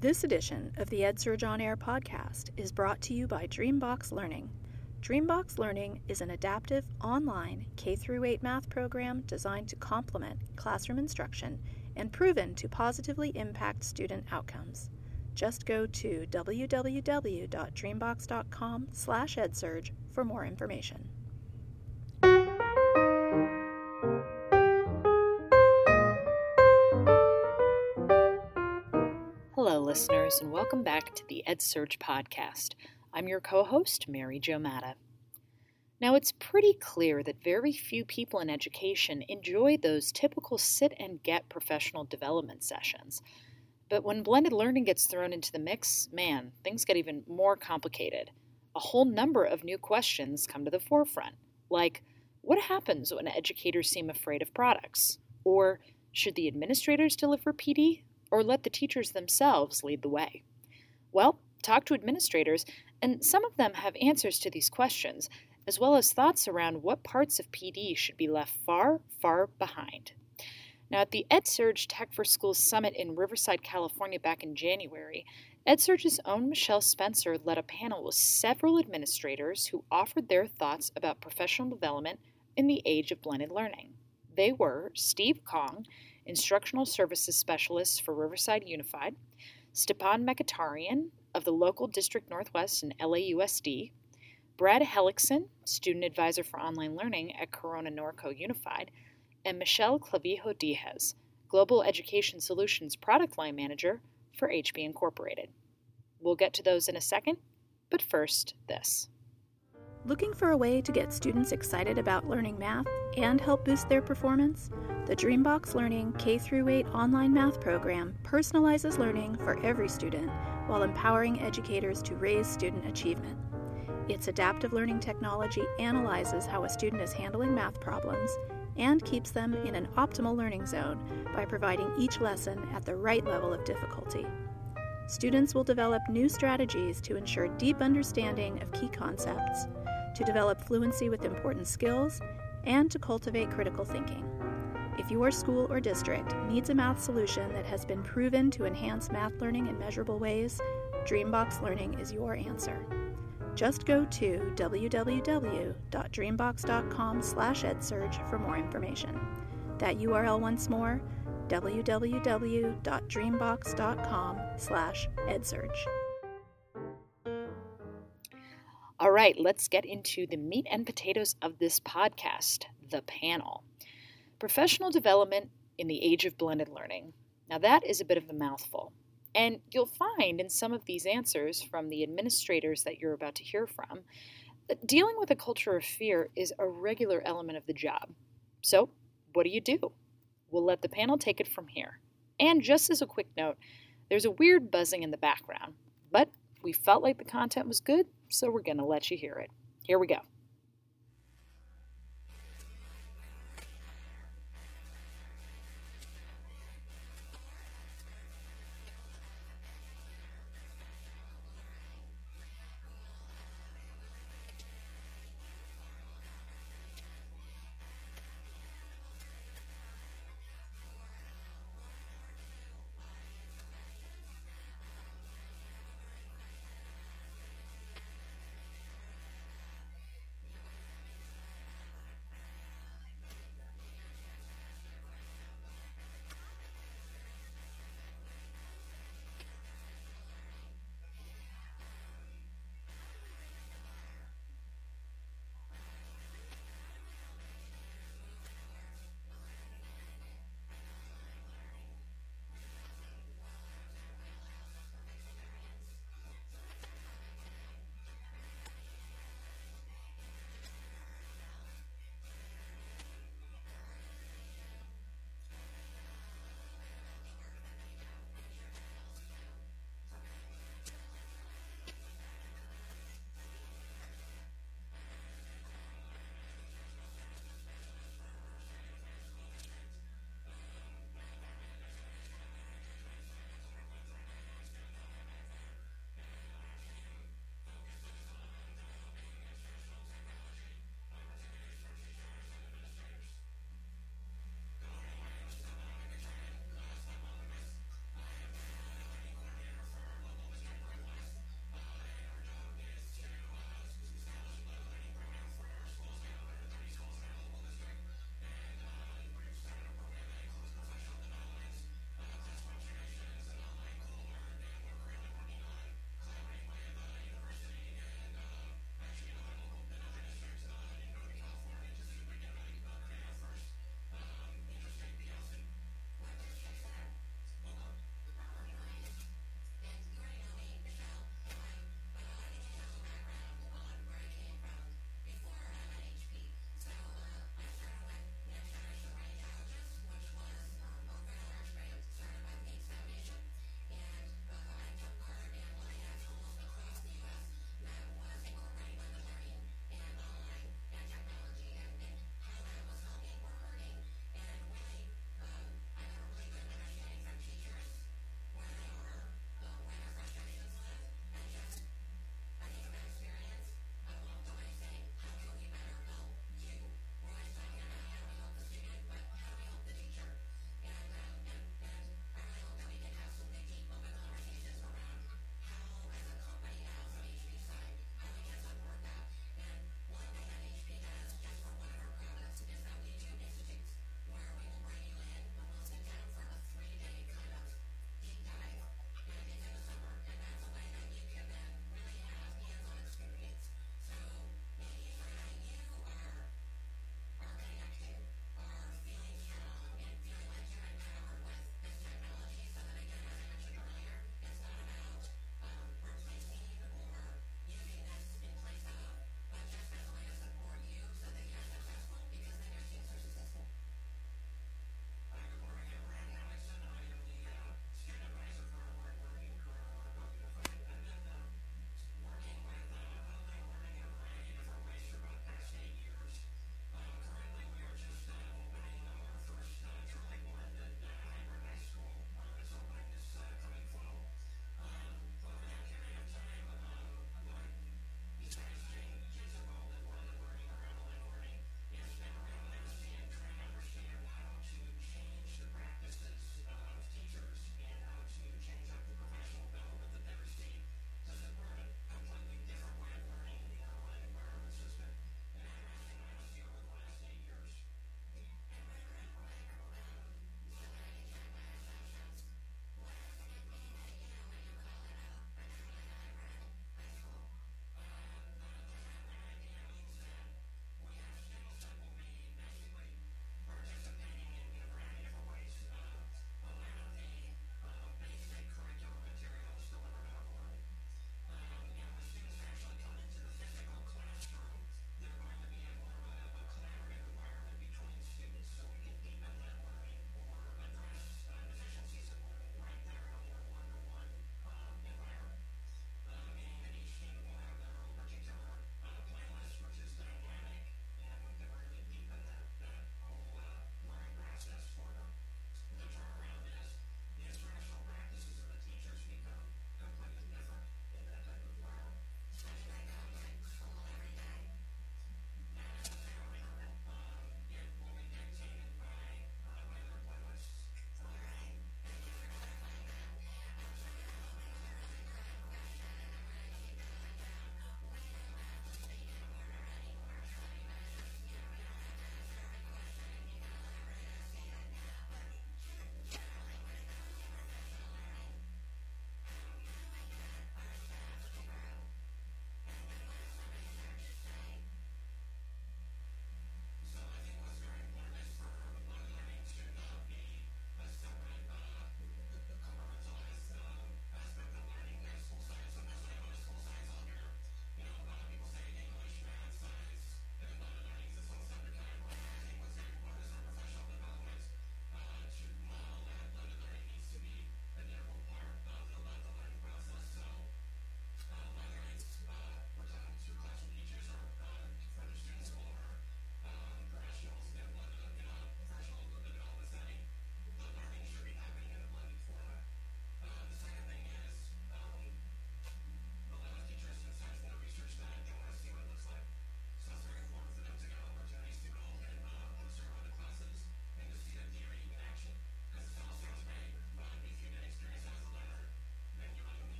This edition of the EdSurge On Air podcast is brought to you by Dreambox Learning. Dreambox Learning is an adaptive online K 8 math program designed to complement classroom instruction and proven to positively impact student outcomes. Just go to www.dreambox.com/edsurge for more information. Listeners, and welcome back to the EdSurge podcast. I'm your co host, Mary Jo Matta. Now, it's pretty clear that very few people in education enjoy those typical sit and get professional development sessions. But when blended learning gets thrown into the mix, man, things get even more complicated. A whole number of new questions come to the forefront, like what happens when educators seem afraid of products? Or should the administrators deliver PD or let the teachers themselves lead the way? Well, talk to administrators, and some of them have answers to these questions, as well as thoughts around what parts of PD should be left far, far behind. Now, at the EdSurge Tech for Schools Summit in Riverside, California, back in January, EdSurge's own Michelle Spencer led a panel with several administrators who offered their thoughts about professional development in the age of blended learning. They were Steve Kong, Instructional Services Specialist for Riverside Unified, Stepan Mekatarian of the local District Northwest and LAUSD, Brad Hellickson, Student Advisor for Online Learning at Corona Norco Unified, and Michelle Clavijo Diaz, Global Education Solutions Product Line Manager for HP Incorporated. We'll get to those in a second, but first, this. Looking for a way to get students excited about learning math and help boost their performance? The Dreambox Learning K 8 online math program personalizes learning for every student while empowering educators to raise student achievement. Its adaptive learning technology analyzes how a student is handling math problems and keeps them in an optimal learning zone by providing each lesson at the right level of difficulty. Students will develop new strategies to ensure deep understanding of key concepts to develop fluency with important skills, and to cultivate critical thinking. If your school or district needs a math solution that has been proven to enhance math learning in measurable ways, Dreambox Learning is your answer. Just go to www.dreambox.com/edsurge for more information. That URL once more: www.dreambox.com/edsurge. All right, let's get into the meat and potatoes of this podcast the panel. Professional development in the age of blended learning. Now, that is a bit of a mouthful. And you'll find in some of these answers from the administrators that you're about to hear from that dealing with a culture of fear is a regular element of the job. So, what do you do? We'll let the panel take it from here. And just as a quick note, there's a weird buzzing in the background, but we felt like the content was good, so we're going to let you hear it. Here we go.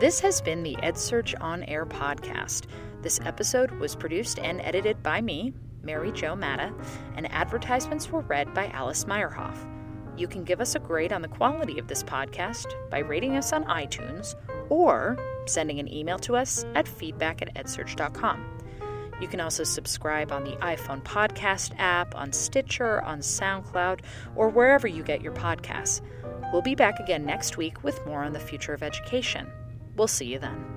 This has been the EdSurge On Air podcast. This episode was produced and edited by me, Mary Jo Madda, and advertisements were read by Alice Meyerhoff. You can give us a grade on the quality of this podcast by rating us on iTunes or sending an email to us at feedback at edsurge.com. You can also subscribe on the iPhone podcast app, on Stitcher, on SoundCloud, or wherever you get your podcasts. We'll be back again next week with more on the future of education. We'll see you then.